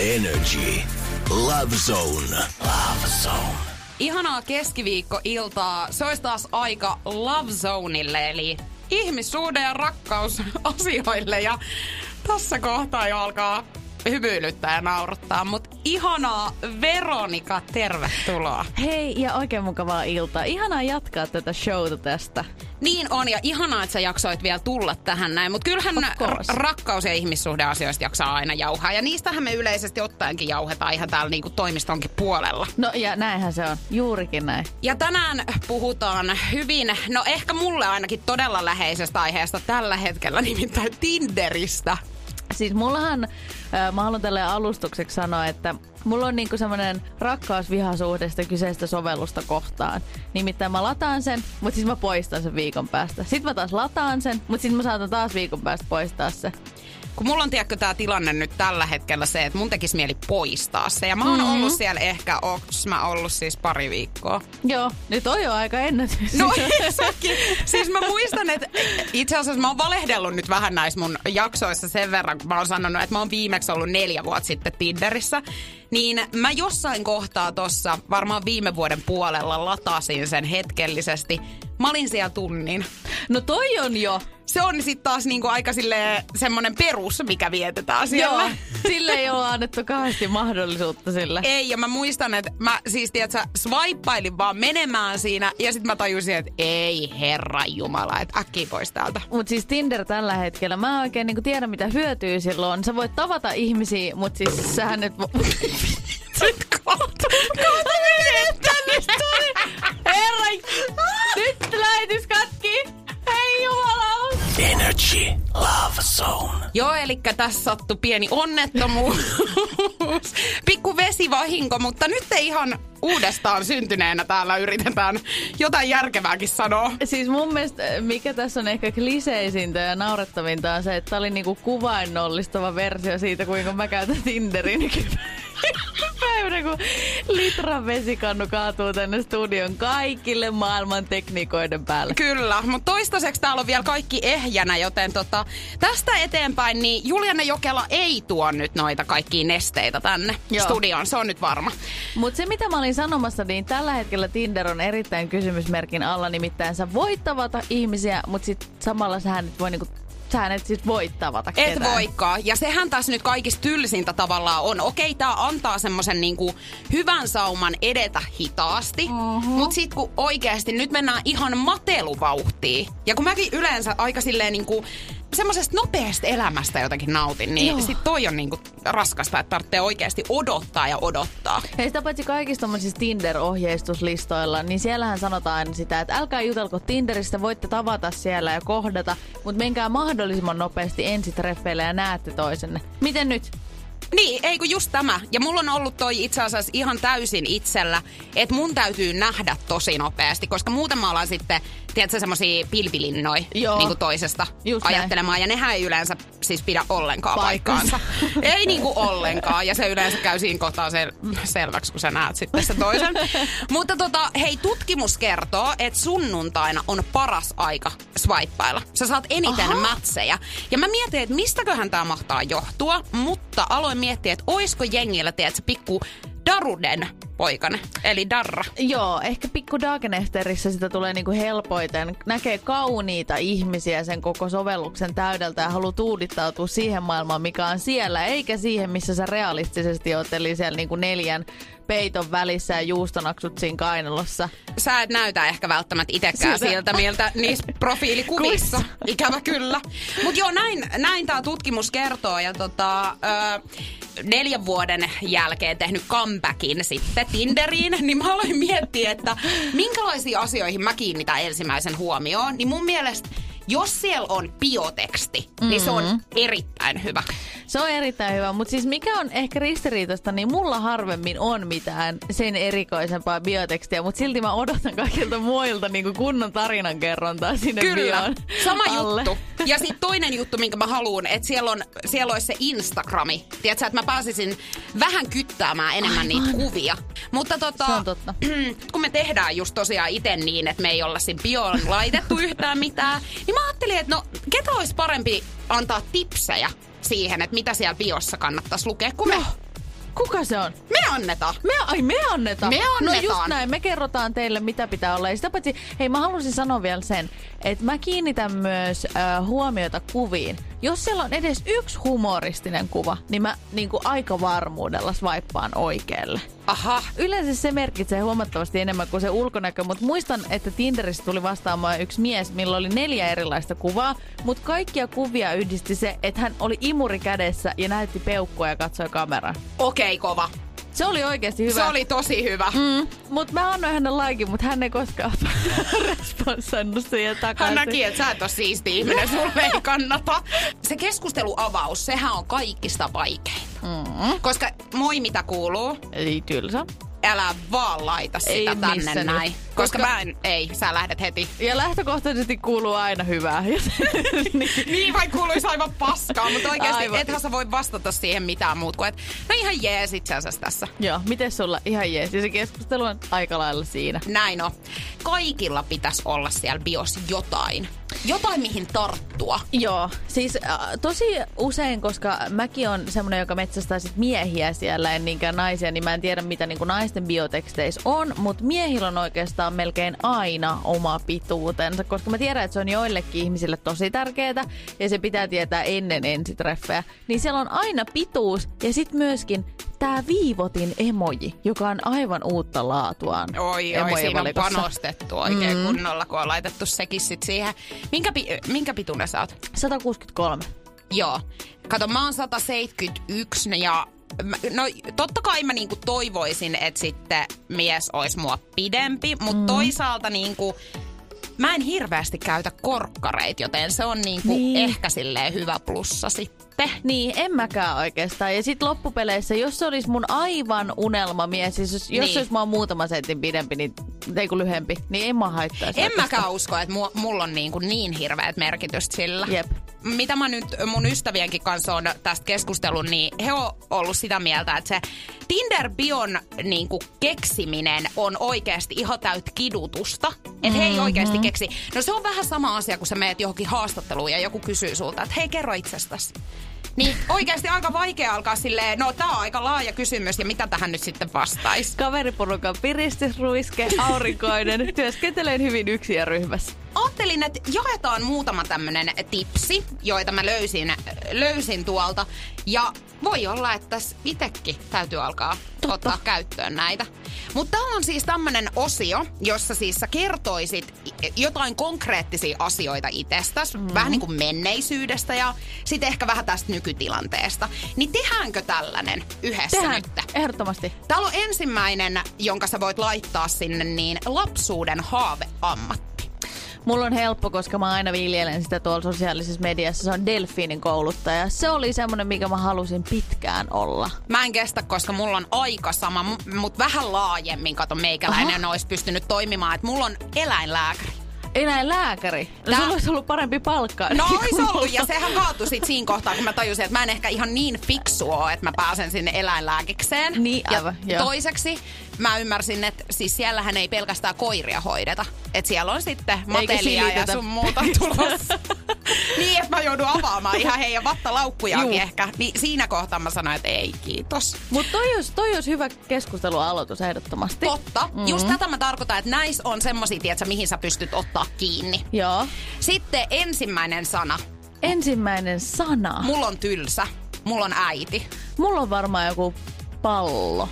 Energy. Love Zone. Love Zone. Ihanaa keskiviikkoiltaa. Se olisi taas aika Love Zoneille, eli ihmissuhde- ja rakkausasioille. Ja tässä kohtaa jo alkaa hymyilyttää ja naurattaa, mutta ihanaa Veronika, tervetuloa. Hei ja oikein mukavaa iltaa. Ihanaa jatkaa tätä showta tästä. Niin on, ja ihanaa, että sä jaksoit vielä tulla tähän näin. Mutta kyllähän r- rakkaus- ja ihmissuhdeasioista jaksaa aina jauhaa. Ja niistähän me yleisesti ottaenkin jauhetaan ihan täällä niinku toimistonkin puolella. No ja näinhän se on. Juurikin näin. Ja tänään puhutaan hyvin, no ehkä mulle ainakin todella läheisestä aiheesta tällä hetkellä, nimittäin Tinderistä. Siis mullahan, mä haluan tälle alustukseksi sanoa, että mulla on niinku semmoinen rakkaus-vihasuhde sitä kyseistä sovellusta kohtaan. Nimittäin mä lataan sen, mutta siis mä poistan sen viikon päästä. Sitten mä taas lataan sen, mutta sitten mä saatan taas viikon päästä poistaa se. Kun mulla on tiedätkö tää tilanne nyt tällä hetkellä se, että mun tekisi mieli poistaa se. Ja mä oon mm-hmm. ollut siellä ehkä, onks mä ollut siis pari viikkoa. Joo, nyt on jo aika ennätys. No sekin. Siis mä muistan, että itse asiassa mä oon valehdellut nyt vähän näissä mun jaksoissa sen verran, kun mä oon sanonut, että mä oon viimeksi ollut neljä vuotta sitten Tinderissä. Niin mä jossain kohtaa tossa, varmaan viime vuoden puolella, latasin sen hetkellisesti. Mä olin siellä tunnin. No toi on jo. Se on sitten taas niinku aika sille semmonen perus, mikä vietetään siellä. Joo, sille ei ole annettu kauheasti mahdollisuutta sille. Ei, ja mä muistan, että mä siis, tiedätkö, swipeailin vaan menemään siinä, ja sitten mä tajusin, että ei herra jumala, että äkkiä pois täältä. Mut siis Tinder tällä hetkellä, mä en oikein niinku tiedä mitä hyötyä silloin. Sä voit tavata ihmisiä, mut siis sähän nyt... kohta, kohta menet tänne. Herra, nyt lähetys katki! Hei jumala! Energy. Love Zone. Joo, eli tässä sattui pieni onnettomuus. Pikku vesivahinko, mutta nyt ei ihan uudestaan syntyneenä täällä yritetään jotain järkevääkin sanoa. Siis mun mielestä mikä tässä on ehkä kliseisintä ja naurettavinta on se, että tää oli niinku kuvainnollistava versio siitä, kuinka mä käytän Tinderin päivänä, kun litran vesikannu kaatuu tänne studion kaikille maailman tekniikoiden päälle. Kyllä, mutta toistaiseksi täällä on vielä kaikki ehjänä, joten tota, tästä eteenpäin niin Juliana Jokela ei tuo nyt noita kaikkia nesteitä tänne Joo. studioon, se on nyt varma. Mutta se mitä mä olin sanomassa, niin tällä hetkellä Tinder on erittäin kysymysmerkin alla. Nimittäin sä voit tavata ihmisiä, mutta sit samalla sähän et voi niinku, sähän et sit voi tavata Et ketään. voikaan. Ja sehän tässä nyt kaikista tylsintä tavallaan on. Okei, tämä antaa semmoisen niinku hyvän sauman edetä hitaasti. Uh-huh. Mutta sitten kun oikeasti nyt mennään ihan mateluvauhtiin. Ja kun mäkin yleensä aika silleen niinku semmoisesta nopeasta elämästä jotenkin nautin, niin Joo. sit toi on niinku raskasta, että tarvitsee oikeasti odottaa ja odottaa. Ja sitä paitsi kaikissa Tinder-ohjeistuslistoilla, niin siellähän sanotaan sitä, että älkää jutelko Tinderistä, voitte tavata siellä ja kohdata, mutta menkää mahdollisimman nopeasti ensitreffeille ja näette toisenne. Miten nyt? Niin, ei kun just tämä. Ja mulla on ollut toi itse asiassa ihan täysin itsellä, että mun täytyy nähdä tosi nopeasti, koska muuten mä ollaan sitten, tiedätkö, semmosia pilvilinnoja Joo. niin kuin toisesta Just näin. ajattelemaan. Ja nehän ei yleensä siis pidä ollenkaan paikkaansa. ei niinku ollenkaan. Ja se yleensä käy siinä kohtaa sel- selväksi, kun sä näet sitten se toisen. Mutta tota, hei, tutkimus kertoo, että sunnuntaina on paras aika swipeailla. Sä saat eniten Aha. mätsejä. Ja mä mietin, että mistäköhän tämä mahtaa johtua, mutta aloin miettiä, että oisko jengillä, tiedätkö, pikku Daruden poikane, eli Darra. Joo, ehkä pikku Dagenefterissä sitä tulee niinku helpoiten. Näkee kauniita ihmisiä sen koko sovelluksen täydeltä ja haluaa tuudittautua siihen maailmaan, mikä on siellä, eikä siihen, missä sä realistisesti oot, eli siellä niinku neljän peiton välissä ja juustonaksut siinä kainalossa. Sä et näytä ehkä välttämättä itsekään Siltä. siltä, miltä niissä profiilikuvissa. Ikävä kyllä. Mutta joo, näin, näin tämä tutkimus kertoo. Ja tota, ö, neljän vuoden jälkeen tehnyt comebackin sitten Tinderiin, niin mä aloin miettiä, että minkälaisiin asioihin mä kiinnitän ensimmäisen huomioon. Niin mun mielestä, jos siellä on bioteksti, mm-hmm. niin se on erittäin hyvä. Se on erittäin hyvä, mutta siis mikä on ehkä ristiriitaista, niin mulla harvemmin on mitään sen erikoisempaa biotekstiä, mutta silti mä odotan kaikilta muilta niin kunnon tarinankerrontaa sinne Kyllä, bioon sama alle. juttu. Ja sitten toinen juttu, minkä mä haluan, että siellä, on, siellä olisi se Instagrami. Tiedätkö, että mä pääsisin vähän kyttäämään enemmän Aivan. niitä kuvia. Mutta tota, Se on totta. kun me tehdään just tosiaan itse niin, että me ei olla siinä bioon laitettu yhtään mitään, niin mä ajattelin, että no ketä olisi parempi antaa tipsejä siihen, että mitä siellä biossa kannattaisi lukea kuin me. Kuka se on? Me annetaan. Me, ai me annetaan. Me No annetaan. just näin, me kerrotaan teille mitä pitää olla. Ja sitä paitsi, hei mä halusin sanoa vielä sen, että mä kiinnitän myös äh, huomiota kuviin. Jos siellä on edes yksi humoristinen kuva, niin mä niinku aika varmuudella swipaan oikealle. Aha. Yleensä se merkitsee huomattavasti enemmän kuin se ulkonäkö, mutta muistan, että Tinderissä tuli vastaamaan yksi mies, millä oli neljä erilaista kuvaa, mutta kaikkia kuvia yhdisti se, että hän oli imuri kädessä ja näytti peukkua ja katsoi kameraan. Okei, okay, kova. Se oli oikeasti hyvä. Se oli tosi hyvä. Mm, mutta mä annoin hänelle laikin, mutta hän ei koskaan responsannut siihen takaisin. Hän näki, että sä et ole siisti ihminen, sulle ei kannata. Se keskusteluavaus, sehän on kaikista vaikein. Mm. Koska moi mitä kuuluu, Eli tylsä. Älä vaan laita sitä Ei tänne näin. nyt. Koska, Koska- mä en, ei, sä lähdet heti. Ja lähtökohtaisesti kuuluu aina hyvää. niin. Niin, vai kuuluisi aivan paskaa, mutta oikeasti Aivan. ethän sä voi vastata siihen mitään muut kuin, että no ihan jees itse asiassa tässä. Joo, miten sulla ihan jees. Ja se keskustelu on aika lailla siinä. Näin on. Kaikilla pitäisi olla siellä bios jotain. Jotain, mihin tarttua. Joo, siis äh, tosi usein, koska mäkin on semmoinen, joka metsästää sit miehiä siellä, en niinkään naisia, niin mä en tiedä, mitä niinku naisten bioteksteissä on, mutta miehillä on oikeastaan melkein aina oma pituutensa, koska mä tiedän, että se on joillekin ihmisille tosi tärkeää, ja se pitää tietää ennen ensitreffejä. Niin siellä on aina pituus, ja sitten myöskin tämä viivotin emoji, joka on aivan uutta laatuaan. Oi, oi, siinä on panostettu oikein mm. kunnolla, kun on laitettu sekin sit siihen. Minkä, pi- minkä pituinen sä oot? 163. Joo. Kato, mä oon 171 ja mä- no totta kai mä niinku toivoisin, että sitten mies olisi mua pidempi, mutta mm. toisaalta niinku mä en hirveästi käytä korkkareita, joten se on niinku Niin. ehkä silleen hyvä plussa sitten. Niin, en mäkään oikeastaan. Ja sitten loppupeleissä, jos se olisi mun aivan unelmamies, siis jos, niin. jos se olisi mä muutama sentin pidempi, niin, ei kun lyhempi, niin en mä haittaisi. En mäkään usko, että mu- mulla on niin, kuin niin hirveät merkitystä sillä. Jep. Mitä mä nyt mun ystävienkin kanssa on tästä keskustelun, niin he on ollut sitä mieltä, että se Tinder-bion niin kuin keksiminen on oikeasti ihan täyt kidutusta. Että he ei oikeasti keksi. No se on vähän sama asia, kun sä meet johonkin haastatteluun ja joku kysyy sulta, että hei kerro itsestäsi. Niin oikeasti aika vaikea alkaa silleen, no tää on aika laaja kysymys ja mitä tähän nyt sitten vastaisi. Kaveriporukan piristysruiske, aurinkoinen, työskentelen hyvin yksin ja ryhmässä. Ajattelin, että jaetaan muutama tämmönen tipsi, joita mä löysin, löysin tuolta. Ja voi olla, että itekin täytyy alkaa Totta. ottaa käyttöön näitä. Mutta täällä on siis tämmönen osio, jossa siis sä kertoisit jotain konkreettisia asioita itsestäsi, mm-hmm. vähän niin kuin menneisyydestä ja sitten ehkä vähän tästä nykytilanteesta. Niin tehdäänkö tällainen yhdessä Tehdään, nyt? ehdottomasti. Täällä on ensimmäinen, jonka sä voit laittaa sinne, niin lapsuuden haaveammatti. Mulla on helppo, koska mä aina viljelen sitä tuolla sosiaalisessa mediassa. Se on delfiinin kouluttaja. Se oli semmonen, mikä mä halusin pitkään olla. Mä en kestä, koska mulla on aika sama, mutta vähän laajemmin, kato, meikäläinen olisi pystynyt toimimaan. Että mulla on eläinlääkäri. Enää lääkäri. No, Tää- sulla olisi ollut parempi palkka. No kuin ollut, ja sehän kaatui sit siinä kohtaa, kun mä tajusin, että mä en ehkä ihan niin fiksu oo, että mä pääsen sinne eläinlääkikseen. Niin, aivan, ja joo. toiseksi mä ymmärsin, että siis siellähän ei pelkästään koiria hoideta. Että siellä on sitten matelia ja sun muuta tulossa. niin, että mä joudun avaamaan ihan heidän vattalaukkujaankin Juu. ehkä. Niin siinä kohtaa mä sanoin, että ei kiitos. Mutta toi olisi, toi olisi hyvä keskustelualoitus ehdottomasti. Totta. Mm-hmm. Just tätä mä tarkoitan, että näissä on semmosia, tiedätkö, mihin sä pystyt ottaa kiinni. Joo. Sitten ensimmäinen sana. Ensimmäinen sana. Mulla on tylsä. Mulla on äiti. Mulla on varmaan joku pallo.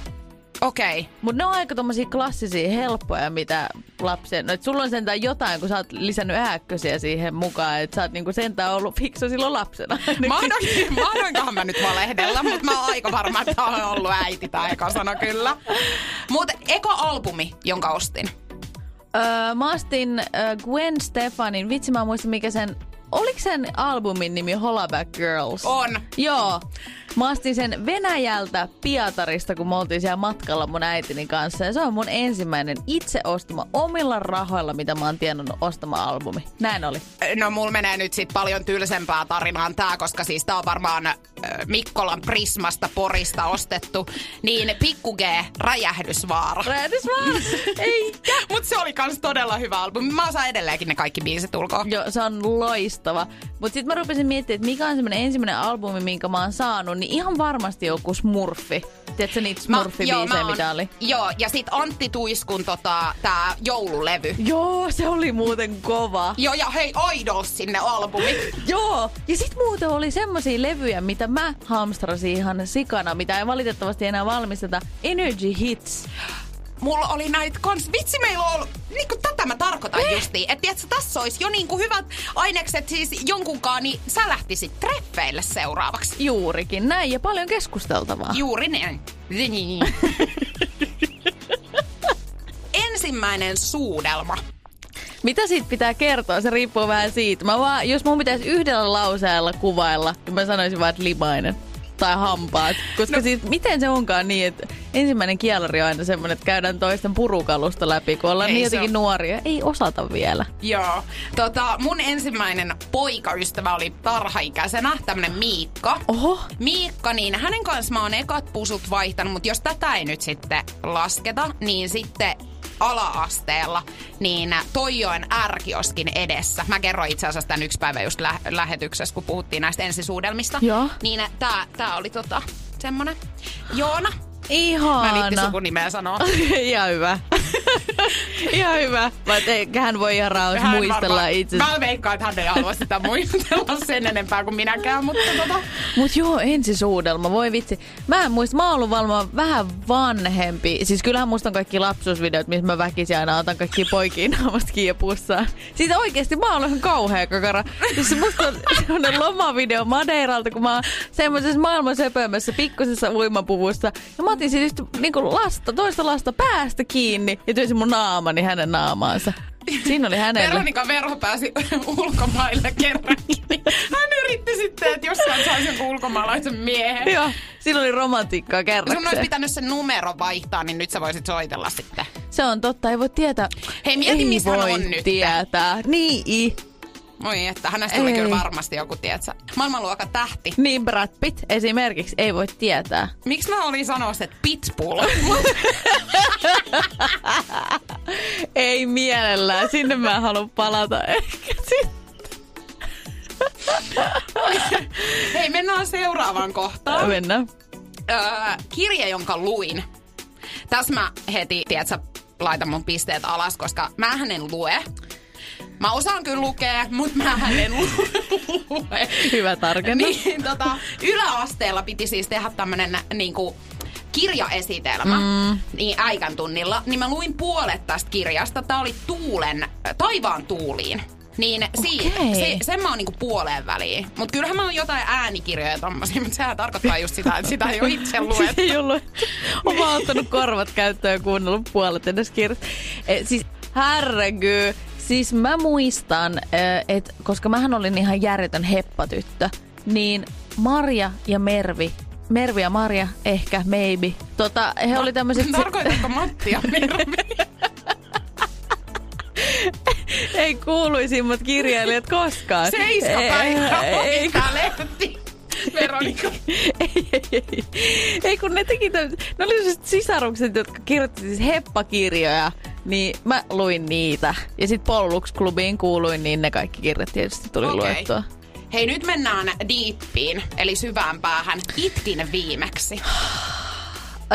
Okei. Okay. Mutta ne on aika tommosia klassisia, helppoja, mitä lapsen... No, et sulla on sentään jotain, kun sä oot lisännyt ääkkösiä siihen mukaan, että sä oot niinku sentään ollut fiksu silloin lapsena. Mahdoin, mahdoinkohan mä nyt valehdella, mutta mä oon aika varma, että on ollut äiti tai sana kyllä. Mutta eka albumi, jonka ostin. Öö, mä ostin öö, Gwen Stefanin, vitsi mä en muista mikä sen, oliko sen albumin nimi Hollaback Girls? On. Joo. Mä ostin sen Venäjältä Pietarista, kun me oltiin siellä matkalla mun äitini kanssa. Ja se on mun ensimmäinen itse ostama omilla rahoilla, mitä mä oon tienannut ostama albumi. Näin oli. No mulla menee nyt sit paljon tylsempää tarinaan tää, koska siis tää on varmaan äh, Mikkolan Prismasta Porista ostettu. Niin Pikku G, Räjähdysvaara. Räjähdys vaan! Eikä! Mut se oli kans todella hyvä albumi. Mä osaan edelleenkin ne kaikki biisit ulkoa. Joo, se on loistava. Mutta sitten mä rupesin miettimään, että mikä on semmoinen ensimmäinen albumi, minkä mä oon saanut, niin ihan varmasti joku Smurfi. tiedätkö niitä smurfibiisejä, mitä oli? Joo, ja sit Antti Tuiskun tota, tää joululevy. Joo, se oli muuten kova. Joo, ja hei, Idols sinne albumi. Joo, ja sit muuten oli semmosia levyjä, mitä mä hamstrasin ihan sikana, mitä ei valitettavasti enää valmisteta. Energy Hits. Mulla oli näitä kans, vitsi meillä on ollut, niinku tätä mä tarkoitan Eh. justiin, että tiedätkö, tässä olisi jo niinku hyvät ainekset siis jonkunkaan, niin sä lähtisit treffeille seuraavaksi. Juurikin näin, ja paljon keskusteltavaa. Juuri näin. Ensimmäinen suudelma. Mitä siitä pitää kertoa? Se riippuu vähän siitä. Mä vaan, jos mun pitäisi yhdellä lauseella kuvailla, niin mä sanoisin vaan, että limainen. Tai hampaat. Koska no. siitä, miten se onkaan niin, että ensimmäinen kielari on aina semmoinen, että käydään toisten purukalusta läpi, kun ollaan Ei, niin jotenkin nuoria. Ei osata vielä. Joo. Tota, mun ensimmäinen poikaystävä oli tarhaikäisenä, tämmönen Miikka. Oho. Miikka, niin hänen kanssa mä oon ekat pusut vaihtanut, mutta jos tätä ei nyt sitten lasketa, niin sitten ala-asteella, niin Toijoen ärkioskin edessä. Mä kerroin itse asiassa tämän yksi päivä just lä- lähetyksessä, kun puhuttiin näistä ensisuudelmista. Joo. Niin tää, tää oli tota, semmonen Joona. Ihana. Mä viitti sukunimeä sanoa. ihan hyvä. ihan hyvä. Vai eikä hän voi ihan rauhassa Hän muistella varmaan- itse. Mä veikkaan, että hän ei halua sitä muistella sen enempää kuin minäkään, mutta tota... Mut joo, ensisuudelma, voi vitsi. Mä en muista, mä oon ollut varmaan vähän vanhempi. Siis kyllähän muistan kaikki lapsuusvideot, missä mä väkisin aina otan kaikki poikiin naamasta kiinni ja pussaan. Siis oikeesti mä oon ihan kauhea kakara. Siis musta on semmonen lomavideo Madeiralta, kun mä oon semmoisessa maailman söpömässä pikkusessa uimapuvussa. Ja mä otin siis niinku lasta, toista lasta päästä kiinni ja työnsin mun naamani hänen naamaansa. Siinä oli hänellä. Veronika Verho pääsi ulkomaille kerrankin. Hän yritti sitten, että jos hän saisi jonkun ulkomaalaisen miehen. Joo, siinä oli romantiikkaa Sun olisi pitänyt sen numero vaihtaa, niin nyt sä voisit soitella sitten. Se on totta, ei voi tietää. Hei, mieti, ei missä hän voi on nyt. tietää. Niin. Moi, että hänestä tulee Ei. kyllä varmasti joku, tietsä, maailmanluokan tähti. Niin Brad Pitt esimerkiksi ei voi tietää. Miksi mä olin sanoa, että Pitbull? Ei mielellään, sinne mä haluan palata ehkä sit. Hei, mennään seuraavaan kohtaan. Mennään. öö, kirje, jonka luin. Tässä mä heti, tiedätkö, laitan mun pisteet alas, koska mä en lue. Mä osaan kyllä lukea, mutta mä en lue. Hyvä tarkennus. Niin, tota, yläasteella piti siis tehdä tämmönen niinku, kirjaesitelmä mm. niin äikän tunnilla, niin mä luin puolet tästä kirjasta. Tää oli Tuulen, Taivaan tuuliin. Niin siitä, Okei. se, sen mä oon niinku puoleen väliin. Mutta kyllähän mä oon jotain äänikirjoja ja tommosia, mutta sehän tarkoittaa just sitä, että sitä ei ole itse luettu. ei ollut. Olen vaan ottanut korvat käyttöön ja kuunnellut puolet edes kirjasta. E, siis herregud. Siis mä muistan, että koska mähän olin ihan järjetön heppatyttö, niin Marja ja Mervi, Mervi ja Marja, ehkä, maybe. Tota, he oli tämmöiset... Tarkoitatko Matti ja Mervi? ei kuuluisimmat kirjailijat koskaan. Seiska Ei, ei, lehti. Veronika. ei, ei, ei. ei, kun ne teki tämmöset, ne oli sisarukset, jotka kirjoitti siis heppakirjoja, niin mä luin niitä. Ja sit Pollux klubiin kuuluin, niin ne kaikki kirjat tietysti tuli Okei. luettua. Hei, nyt mennään deepiin, eli syvään päähän. Itkin viimeksi.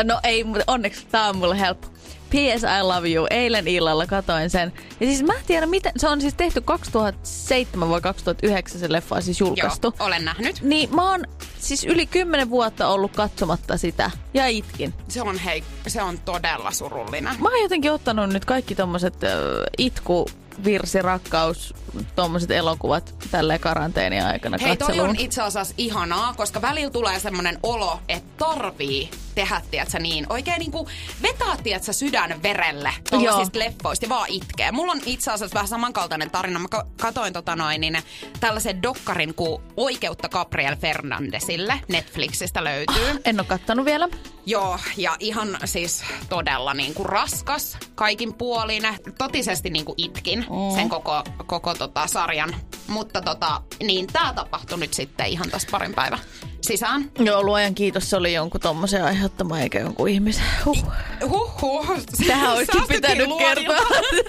No ei, onneksi tää on mulle helppo. P.S. I Love You. Eilen illalla katoin sen. Ja siis mä en tiedä, miten... Se on siis tehty 2007 vai 2009 se leffa on siis julkaistu. Joo, olen nähnyt. Niin mä oon siis yli 10 vuotta ollut katsomatta sitä. Ja itkin. Se on, hei, se on todella surullinen. Mä oon jotenkin ottanut nyt kaikki tommoset äh, itku, virsi, rakkaus, tommoset elokuvat tälleen karanteeni aikana Hei, toi on itse asiassa ihanaa, koska välillä tulee semmoinen olo, että tarvii tehdä, tiedätkö, niin oikein niinku vetää, tiedätkö, sydän verelle tuollaisista leffoista ja vaan itkee. Mulla on itse asiassa vähän samankaltainen tarina. Mä ka- katoin tota noin, niin tällaisen dokkarin kuin Oikeutta Gabriel Fernandesille. Netflixistä löytyy. En oo kattonut vielä. Joo, ja ihan siis todella niin kuin raskas kaikin puolin. Totisesti niin kuin itkin mm. sen koko, koko tota sarjan. Mutta tota, niin tämä tapahtui nyt sitten ihan tässä parin päivän Sisään. Joo, luojan kiitos, se oli jonkun tommosen aiheuttama eikä jonkun ihmisen. Huh. Huhhuh. Tähän olisikin pitänyt kertoa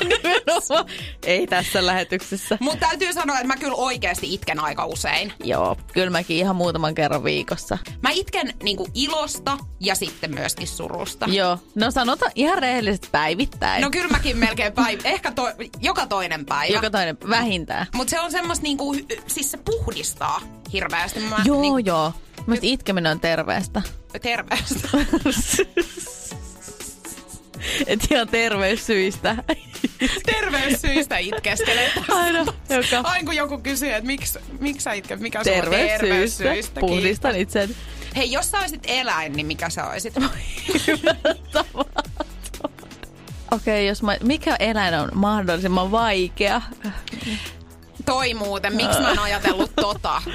nimenomaan. Ei tässä lähetyksessä. Mutta täytyy sanoa, että mä kyllä oikeasti itken aika usein. Joo, kyllä mäkin ihan muutaman kerran viikossa. Mä itken niinku ilosta ja sitten myöskin surusta. Joo, no sanotaan ihan rehellisesti päivittäin. No kyllä mäkin melkein päivä, ehkä to, joka toinen päivä. Joka toinen vähintään. Mutta se on semmoista niinku, siis se puhdistaa hirveästi. Mä, Joo, niinku, joo. Mielestäni itkeminen on terveestä. Terveestä. Et ihan terveyssyistä. Terveyssyistä itkeskelet. Aina, joka Aina kun joku kysyy, että miksi, miksi sä itket, mikä on terveyssyistä. terveyssyistä. Puhdistan itseäni. Hei, jos sä olisit eläin, niin mikä sä olisit? Okei, okay, jos mä, mikä eläin on mahdollisimman vaikea? Toi muuten, miksi mä en ajatellut tota?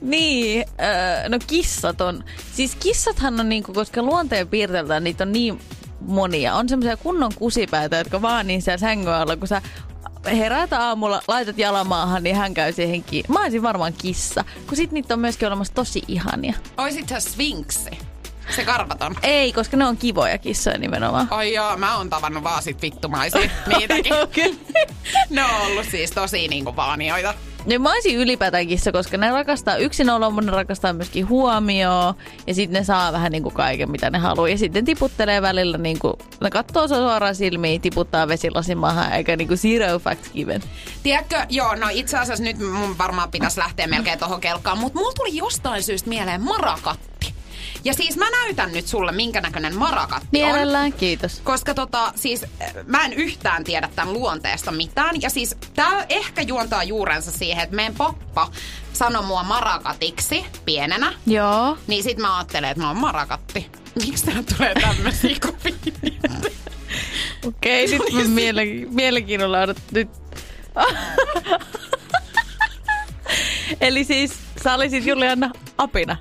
Niin, öö, no kissat on. Siis kissathan on niinku, koska luonteen piirteiltään niitä on niin monia. On semmoisia kunnon kusipäitä, jotka vaan niin siellä sängyn alla, kun sä heräät aamulla, laitat jalamaahan, niin hän käy siihen kiinni. Mä olisin varmaan kissa, kun sit niitä on myöskin olemassa tosi ihania. Oisit sä sfinksi? Se karvaton. Ei, koska ne on kivoja kissoja nimenomaan. Ai joo, mä oon tavannut vaan sit vittumaisia niitäkin. Ne on ollut siis tosi niinku vaanioita. Ja mä olisin kissa, koska ne rakastaa yksinoloa, mutta ne rakastaa myöskin huomioon. Ja sitten ne saa vähän niin kuin kaiken, mitä ne haluaa. Ja sitten tiputtelee välillä, niin kuin, ne katsoo suoraan silmiin, tiputtaa vesilasin maahan, eikä niin kuin zero facts given. Tiedätkö, joo, no itse asiassa nyt mun varmaan pitäisi lähteä melkein tohon kelkaan, mutta mulla tuli jostain syystä mieleen marakatti. Ja siis mä näytän nyt sulle, minkä näköinen marakatti on. Mielellään, kiitos. Koska tota, siis äh, mä en yhtään tiedä tämän luonteesta mitään. Ja siis tää ehkä juontaa juurensa siihen, että meidän pappa sanoi mua marakatiksi pienenä. Joo. Niin sit mä ajattelen, että mä oon marakatti. Miksi tää tulee tämmösiä kuvia? Okei, okay, nyt mä mielen, mielenkiinnolla odot nyt. Eli siis sä olisit Juliana apina.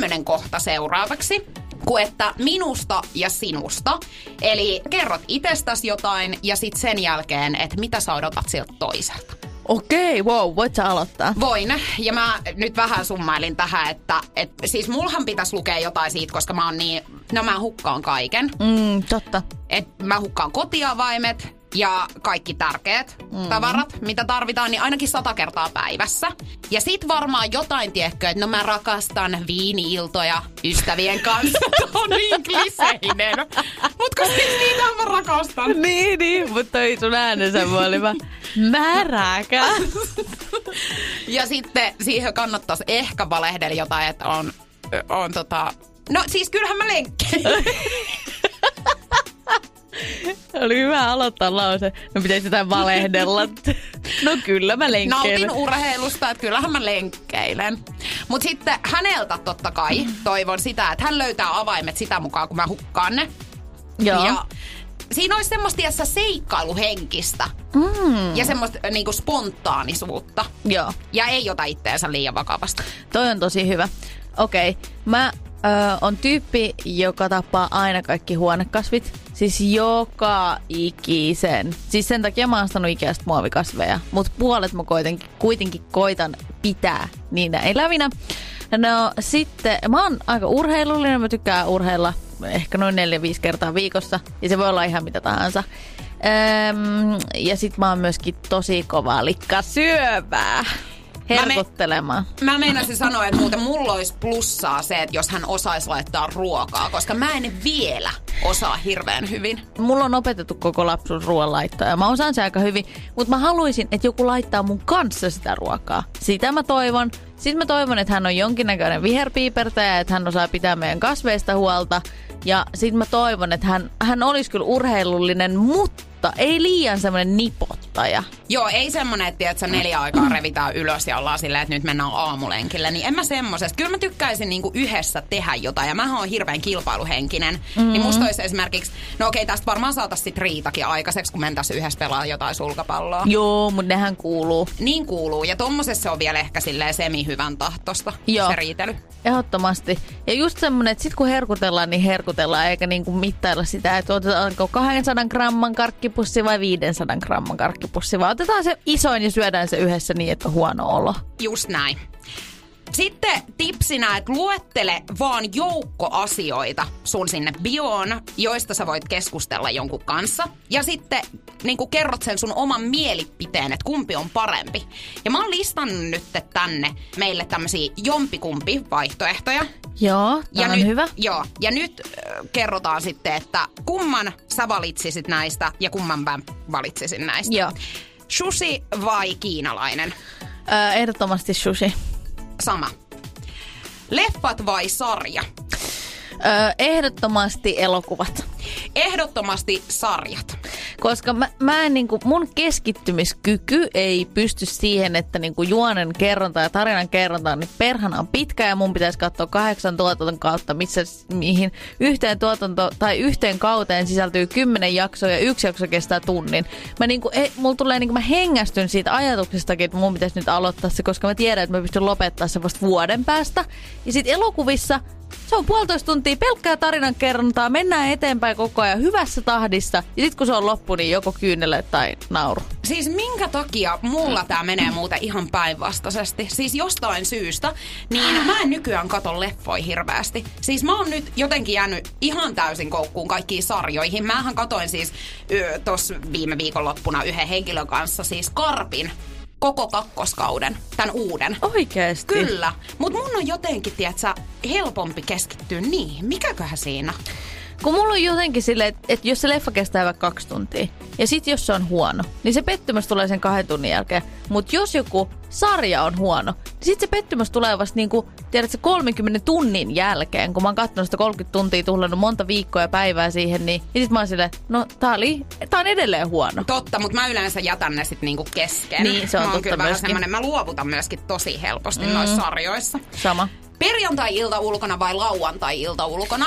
Tämmönen kohta seuraavaksi kuin että minusta ja sinusta. Eli kerrot itsestäsi jotain ja sitten sen jälkeen, että mitä sä odotat siltä toiselta. Okei, okay, wow, voit sä aloittaa? Voin. Ja mä nyt vähän summailin tähän, että et, siis mulhan pitäisi lukea jotain siitä, koska mä oon niin, no mä hukkaan kaiken. Mm, totta. Et mä hukkaan kotiavaimet ja kaikki tärkeät mm. tavarat, mitä tarvitaan, niin ainakin sata kertaa päivässä. Ja sit varmaan jotain, tiedätkö, että no mä rakastan viini-iltoja ystävien kanssa. Tämä on niin kliseinen. Mut kun siis niitä mä rakastan. Niin, niin, mutta toi sun äänensä oli mä märäkä. Ja sitten siihen kannattaisi ehkä valehdella jotain, että on, on tota... No siis kyllähän mä lenkkeilen. Oli hyvä aloittaa lause. No pitäisi jotain valehdella. No kyllä mä lenkkeilen. Nautin urheilusta, että kyllähän mä lenkkeilen. Mutta sitten häneltä totta kai toivon sitä, että hän löytää avaimet sitä mukaan, kun mä hukkaan ne. Joo. Ja siinä olisi semmoista tiessä seikkailuhenkistä Mm. ja semmoista niinku spontaanisuutta. Joo. Ja ei ota itteensä liian vakavasti. Toi on tosi hyvä. Okei, mä ö, on tyyppi, joka tappaa aina kaikki huonekasvit. Siis joka ikisen. Siis sen takia mä oon ostanut muovikasveja. Mutta puolet mä kuitenkin, kuitenkin koitan pitää niinä elävinä. No sitten, mä oon aika urheilullinen, mä tykkään urheilla ehkä noin 4-5 kertaa viikossa. Ja se voi olla ihan mitä tahansa. Öm, ja sit mä oon myöskin tosi kova likka syövää. Herkuttelemaan. Mä meinasin sanoa, että muuten mulla olisi plussaa se, että jos hän osaisi laittaa ruokaa, koska mä en vielä osaa hirveän hyvin. Mulla on opetettu koko lapsuus ruoanlaittoa ja mä osaan se aika hyvin, mutta mä haluaisin, että joku laittaa mun kanssa sitä ruokaa. Sitä mä toivon. Sitten mä toivon, että hän on jonkinnäköinen viherpiipertäjä, että hän osaa pitää meidän kasveista huolta. Ja sitten mä toivon, että hän, hän olisi kyllä urheilullinen, mutta ei liian semmoinen nipottaja. Joo, ei semmonen, että sä neljä aikaa revitään ylös ja ollaan silleen, että nyt mennään aamulenkille. Niin en mä semmosesta. Kyllä mä tykkäisin niinku yhdessä tehdä jotain. Ja mä oon hirveän kilpailuhenkinen. Mm-hmm. Niin musta olisi esimerkiksi, no okei, tästä varmaan saataisiin sit riitakin aikaiseksi, kun mentäisiin yhdessä pelaa jotain sulkapalloa. Joo, mutta nehän kuuluu. Niin kuuluu. Ja tommosessa on vielä ehkä silleen semi-hyvän tahtosta Joo. se riitely. Ehdottomasti. Ja just semmonen, että sit kun herkutellaan, niin herkutellaan, eikä niinku mittailla sitä, että otetaanko 200 gramman karkkipussi vai 500 gramman karkkipussi, vaan otetaan se isoin ja syödään se yhdessä niin, että on huono olo. Just näin. Sitten tipsinä, että luettele vaan joukko asioita sun sinne bioon, joista sä voit keskustella jonkun kanssa. Ja sitten niin kerrot sen sun oman mielipiteen, että kumpi on parempi. Ja mä oon listannut nyt tänne meille tämmöisiä jompikumpi vaihtoehtoja. Joo, ja on nyt, hyvä. Joo, ja nyt äh, kerrotaan sitten, että kumman sä valitsisit näistä ja kumman mä valitsisin näistä. Joo. Sushi vai kiinalainen? Öö, ehdottomasti sushi. Sama. Leffat vai sarja? Öö, ehdottomasti elokuvat. Ehdottomasti sarjat. Koska mä, mä en, niinku, mun keskittymiskyky ei pysty siihen, että niinku juonen kerronta ja tarinan kerronta on niin perhana on pitkä ja mun pitäisi katsoa kahdeksan tuotanton kautta, missä, mihin yhteen tuotanto tai yhteen kauteen sisältyy kymmenen jaksoa ja yksi jakso kestää tunnin. Mä niinku, ei, mulla tulee niinku, mä hengästyn siitä ajatuksestakin, että mun pitäisi nyt aloittaa se, koska mä tiedän, että mä pystyn lopettaa se vasta vuoden päästä. Ja sitten elokuvissa se on puolitoista tuntia pelkkää tarinan kerrontaa, mennään eteenpäin koko ajan hyvässä tahdissa. Ja sitten kun se on loppu, niin joko kyynele tai nauru. Siis minkä takia mulla tää menee muuten ihan päinvastaisesti? Siis jostain syystä, niin mä en nykyään kato leffoi hirveästi. Siis mä oon nyt jotenkin jäänyt ihan täysin koukkuun kaikkiin sarjoihin. Mähän katoin siis tuossa viime viikonloppuna yhden henkilön kanssa siis Karpin koko kakkoskauden, tämän uuden. Oikeesti? Kyllä. Mutta mun on jotenkin, tiedätkö, helpompi keskittyä niihin. Mikäköhän siinä? Kun mulla on jotenkin silleen, että, että jos se leffa kestää vaikka kaksi tuntia, ja sit jos se on huono, niin se pettymys tulee sen kahden tunnin jälkeen. Mutta jos joku sarja on huono, niin sit se pettymys tulee vasta niinku, tiedätkö, 30 tunnin jälkeen, kun mä oon katsonut sitä 30 tuntia, tuhlannut monta viikkoa ja päivää siihen, niin ja sit mä oon silleen, no tää, oli, tää on edelleen huono. Totta, mutta mä yleensä jätän ne sit niinku kesken. Niin, se on mä totta myöskin. mä luovutan myöskin tosi helposti mm. noissa sarjoissa. Sama. Perjantai-ilta ulkona vai lauantai-ilta ulkona?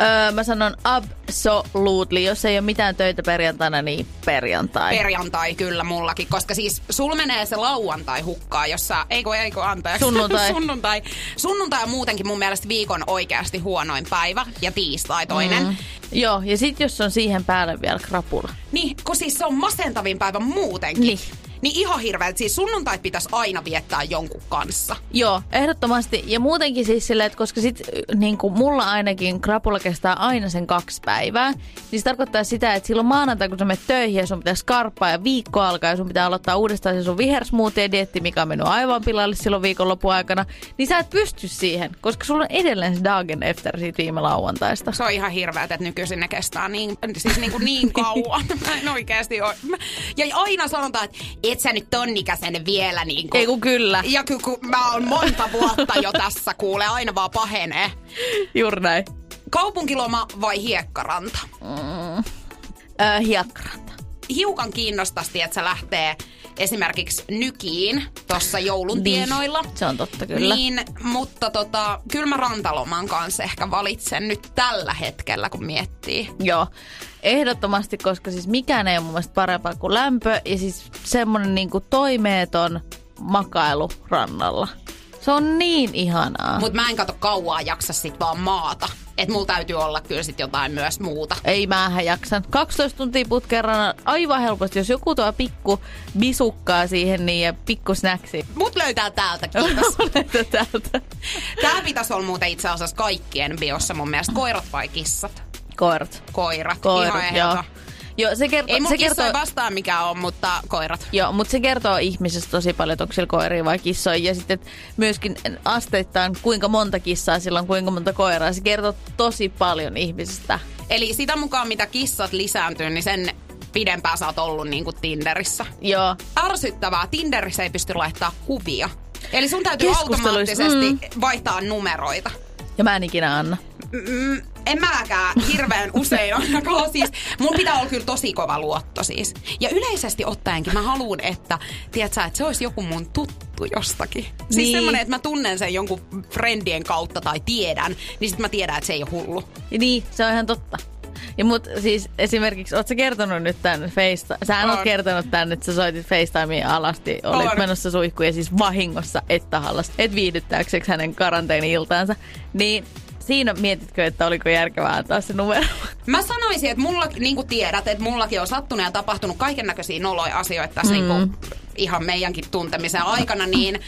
Öö, mä sanon absolutely. Jos ei ole mitään töitä perjantaina, niin perjantai. Perjantai kyllä mullakin, koska siis sul menee se lauantai hukkaa, jossa, eikö, eikö, anteeksi. Sunnuntai. sunnuntai. Sunnuntai on muutenkin mun mielestä viikon oikeasti huonoin päivä ja tiistai toinen. Mm. Joo, ja sit jos on siihen päälle vielä krapula. Niin, kun siis se on masentavin päivä muutenkin. Niin. Niin ihan hirveä, että siis sunnuntait pitäisi aina viettää jonkun kanssa. Joo, ehdottomasti. Ja muutenkin siis silleen, että koska sit niin kuin mulla ainakin krapula kestää aina sen kaksi päivää, niin se tarkoittaa sitä, että silloin maanantai, kun sä menet töihin ja sun pitää skarppaa ja viikko alkaa ja sun pitää aloittaa uudestaan se sun vihersmoothie-dietti, mikä on mennyt aivan pilalle silloin viikonlopun aikana, niin sä et pysty siihen, koska sulla on edelleen se dagen efter siitä viime lauantaista. Se on ihan hirveä, että nykyisin ne kestää niin, siis niin, kuin niin kauan. Mä en oikeasti ole. Ja aina sanotaan, että et sä nyt ton ikäisen vielä niin kuin. Ei kun kyllä. Ja kun, kun mä oon monta vuotta jo tässä, kuule, aina vaan pahenee. Juuri näin. Kaupunkiloma vai hiekkaranta? Öö, hiekkaranta. Hiukan kiinnostaisi, että se lähtee esimerkiksi nykiin tuossa joulun tienoilla. Se on totta kyllä. Niin, mutta tota, kyllä mä rantaloman kanssa ehkä valitsen nyt tällä hetkellä, kun miettii. Joo, ehdottomasti, koska siis mikään ei ole mun mielestä parempaa kuin lämpö ja siis semmonen niinku toimeeton makailu rannalla. Se on niin ihanaa. Mutta mä en kato kauaa jaksa sit vaan maata. Et mulla täytyy olla kyllä sit jotain myös muuta. Ei mähän jaksan. 12 tuntia putkerana aivan helposti. Jos joku tuo pikku bisukkaa siihen niin ja pikku snacksi. Mut löytää täältä, kiitos. Olette täältä. Tää pitäisi olla muuten itse asiassa kaikkien biossa mun mielestä. Koirat vai kissat? Koirat. Koirat. Koirat, Ihan joo. Joo, se kertoo, Ei mun se kertoo, vastaan mikä on, mutta koirat. Joo, mutta se kertoo ihmisestä tosi paljon, että onko sillä koiria vai kissoja. Ja sitten myöskin asteittain, kuinka monta kissaa sillä on, kuinka monta koiraa. Se kertoo tosi paljon ihmisestä. Eli sitä mukaan mitä kissat lisääntyy, niin sen pidempään sä oot ollut niin kuin Tinderissä. Joo, Ärsyttävää. Tinderissä ei pysty laittaa kuvia. Eli sun täytyy automaattisesti mm. vaihtaa numeroita. ja mä en ikinä anna. Mm, en mäkään hirveän usein ainakaan. Siis, mun pitää olla kyllä tosi kova luotto siis. Ja yleisesti ottaenkin mä haluan, että, tiedätkö, että se olisi joku mun tuttu jostakin. Siis Niin. semmonen, että mä tunnen sen jonkun friendien kautta tai tiedän, niin sit mä tiedän, että se ei ole hullu. Ja niin, se on ihan totta. Ja mut siis esimerkiksi, oot sä kertonut nyt tän FaceTime, sä oot kertonut tän, että sä soitit FaceTimeen alasti, olit On. menossa suihkuun ja siis vahingossa et tahallasta, et viihdyttääkseksi hänen karanteeni-iltaansa. Niin siinä mietitkö, että oliko järkevää antaa se numero? Mä sanoisin, että mulla, niin kuin tiedät, että mullakin on sattunut ja tapahtunut kaiken näköisiä noloja asioita tässä mm. niin kuin, ihan meidänkin tuntemisen aikana, niin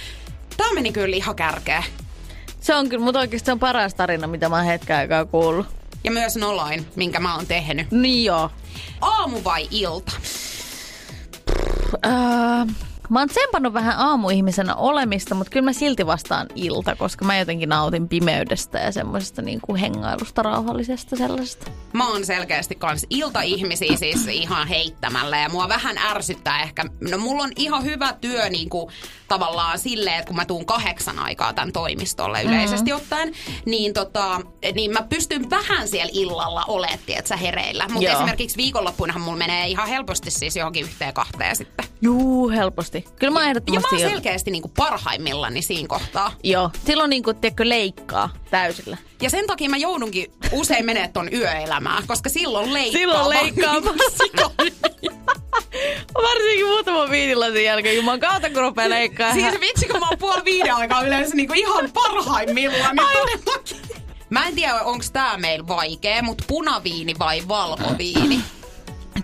Tää meni kyllä ihan kärkeä. Se on kyllä, mutta oikeasti se on paras tarina, mitä mä oon hetken aikaa kuullut. Ja myös noloin, minkä mä oon tehnyt. Niin joo. Aamu vai ilta? Öö, mä oon tsempannut vähän aamuihmisenä olemista, mutta kyllä mä silti vastaan ilta, koska mä jotenkin nautin pimeydestä ja semmoisesta niin kuin hengailusta, rauhallisesta sellaisesta. Mä oon selkeästi kans iltaihmisiä siis ihan heittämällä ja mua vähän ärsyttää ehkä. No mulla on ihan hyvä työ niin kuin, tavallaan silleen, että kun mä tuun kahdeksan aikaa tämän toimistolle yleisesti mm-hmm. ottaen, niin, tota, niin mä pystyn vähän siellä illalla oletti, että sä hereillä. Mutta esimerkiksi viikonloppuinahan mulla menee ihan helposti siis johonkin yhteen kahteen sitten. Juu, helposti. Kyllä mä Ja ehdottomasti... mä oon selkeästi niin kuin parhaimmillani siinä kohtaa. Joo, silloin niin kuin, tiedätkö, leikkaa täysillä. Ja sen takia mä joudunkin usein menee ton yöelämään, koska silloin leikkaa. Silloin leikkaa niinku Varsinkin muutaman viinilasin jälkeen, juman kautta kun rupeaa leikkaa. Siis vitsi, kun mä oon puoli viiden aikaa yleensä niinku ihan parhaimmillaan. Niin. Mä en tiedä, onko tää meillä vaikea, mutta punaviini vai valkoviini?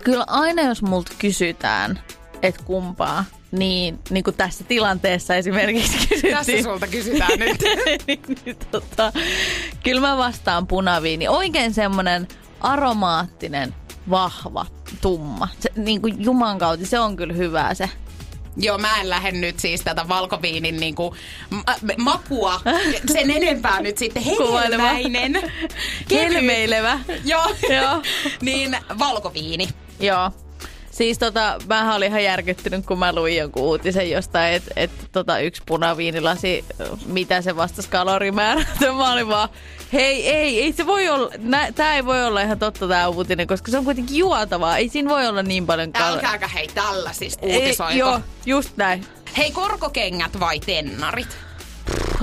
Kyllä aina jos multa kysytään, että kumpaa, niin, niin kuin tässä tilanteessa esimerkiksi kysyttiin. Tässä sulta kysytään nyt. niin, niin, tota, kyllä mä vastaan punaviini. Oikein semmonen aromaattinen, vahva, tumma. Se, niin kuin Juman kautta, se on kyllä hyvää se. Joo, mä en lähde nyt siis tätä valkoviinin niinku ma- makua sen enempää nyt sitten hedelmäinen. Helmeilevä. Joo. Joo. niin valkoviini. Joo. Siis tota, mä olin ihan järkyttynyt, kun mä luin jonkun uutisen jostain, että et, tota, yksi punaviinilasi, mitä se vastasi kalorimäärä. Mä olin vaan, hei, ei, ei se voi olla, nä, tää ei voi olla ihan totta tää uutinen, koska se on kuitenkin juotavaa. Ei siinä voi olla niin paljon kaloreita. Älkääkä hei tällaisista uutisoiko. Joo, just näin. Hei, korkokengät vai tennarit?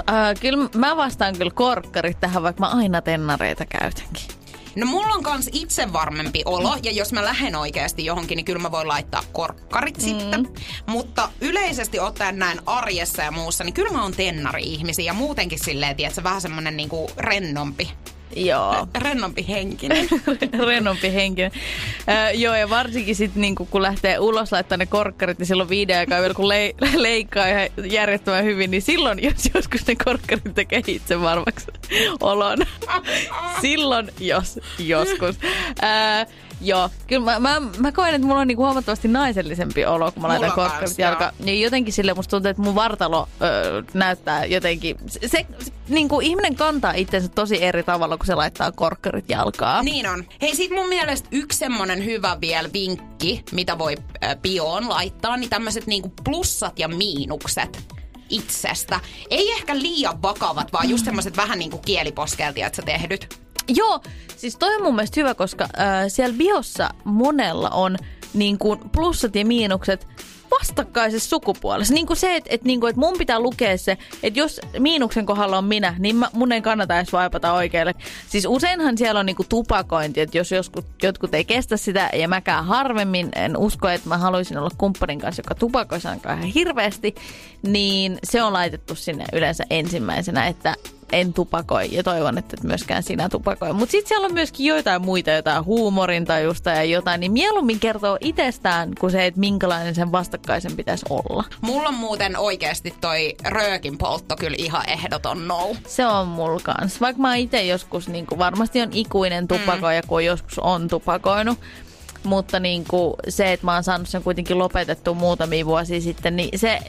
Äh, kyllä mä vastaan kyllä korkkarit tähän, vaikka mä aina tennareita käytänkin. No mulla on kans itse varmempi olo, ja jos mä lähden oikeasti johonkin, niin kyllä mä voin laittaa korkkarit mm. sitten. Mutta yleisesti ottaen näin arjessa ja muussa, niin kyllä mä oon tennari-ihmisiä, ja muutenkin silleen, tiedätkö, vähän semmonen niinku rennompi. Joo. Rennompi henkinen. rennompi henkinen. Öö, joo, ja varsinkin sitten niinku, kun lähtee ulos laittaa ne korkkarit, niin silloin viiden aikaa vielä kun le- leikkaa ihan järjettömän hyvin, niin silloin jos joskus ne korkkarit tekee itse varmaksi olon. silloin jos joskus. Öö, joo, kyllä mä, mä, mä koen, että mulla on niinku huomattavasti naisellisempi olo, kun mä laitan Mulla korkkarit kans, joo. jalkaan. Niin jotenkin sille musta tuntuu, että mun vartalo öö, näyttää jotenkin... Se, se niin kuin ihminen kantaa itsensä tosi eri tavalla, kun se laittaa korkkarit jalkaan. Niin on. Hei, sit mun mielestä yksi semmonen hyvä vielä vinkki, mitä voi äh, bioon laittaa, niin tämmöiset niinku plussat ja miinukset itsestä. Ei ehkä liian vakavat, vaan just semmoiset vähän niinku kieliposkeltia, että sä tehdyt. Joo, siis toi on mun mielestä hyvä, koska äh, siellä biossa monella on niin kuin plussat ja miinukset vastakkaisessa sukupuolessa. Niin kuin se, että, että, niin kuin, että mun pitää lukea se, että jos miinuksen kohdalla on minä, niin mä, mun ei kannata edes vaipata oikealle. Siis useinhan siellä on niin kuin tupakointi, että jos joskus, jotkut ei kestä sitä ja mäkään harvemmin, en usko, että mä haluaisin olla kumppanin kanssa, joka tupakoisi ainakaan ihan hirveästi, niin se on laitettu sinne yleensä ensimmäisenä, että en tupakoi ja toivon, että et myöskään sinä tupakoi. Mutta sitten siellä on myöskin joitain muita, jotain huumorintajusta ja jotain, niin mieluummin kertoo itsestään kuin se, että minkälainen sen vastakkaisen pitäisi olla. Mulla on muuten oikeasti toi röökin poltto kyllä ihan ehdoton no. Se on mulla kans. Vaikka mä itse joskus, niin kuin, varmasti on ikuinen tupakoija, mm. kun joskus on tupakoinut. Mutta niin kuin, se, että mä oon saanut sen kuitenkin lopetettua muutamia vuosia sitten, niin se,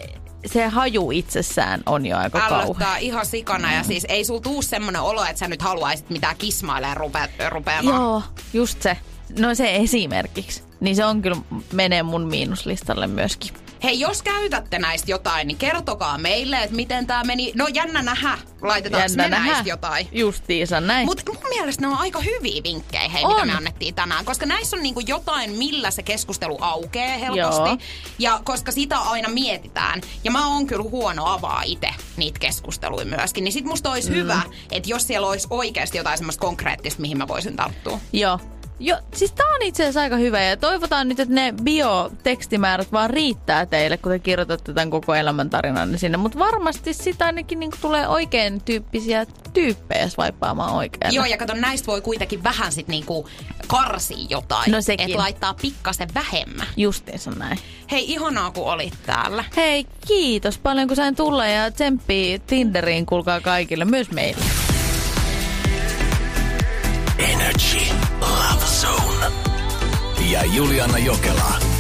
se haju itsessään on jo aika kauhea. Ällöttää ihan sikana ja siis ei sul tuu semmonen olo, että sä nyt haluaisit mitään kismailemaan rupe, rupeamaan. Joo, just se. No se esimerkiksi. Niin se on kyllä, menee mun miinuslistalle myöskin. Hei, jos käytätte näistä jotain, niin kertokaa meille, että miten tämä meni. No jännä nähdä, laitetaanko me näistä jotain. Justiinsa näin. Mutta mun mielestä ne on aika hyviä vinkkejä, hei, On. mitä me annettiin tänään. Koska näissä on niinku jotain, millä se keskustelu aukeaa helposti. Joo. Ja koska sitä aina mietitään. Ja mä oon kyllä huono avaa itse niitä keskusteluja myöskin. Niin sit musta olisi mm. hyvä, että jos siellä olisi oikeasti jotain semmoista konkreettista, mihin mä voisin tarttua. Joo. Jo, siis tää on itse asiassa aika hyvä ja toivotaan nyt, että ne biotekstimäärät vaan riittää teille, kun te kirjoitatte tämän koko elämäntarinanne sinne. Mutta varmasti sitä ainakin niin tulee oikein tyyppisiä tyyppejä swipaamaan oikein. Joo, ja kato, näistä voi kuitenkin vähän sit niinku karsia jotain. No sekin. Että laittaa pikkasen vähemmän. Justiinsa näin. Hei, ihanaa kun olit täällä. Hei, kiitos paljon kun sain tulla ja tsemppii Tinderiin, kuulkaa kaikille, myös meille. Ja Juliana Jokela.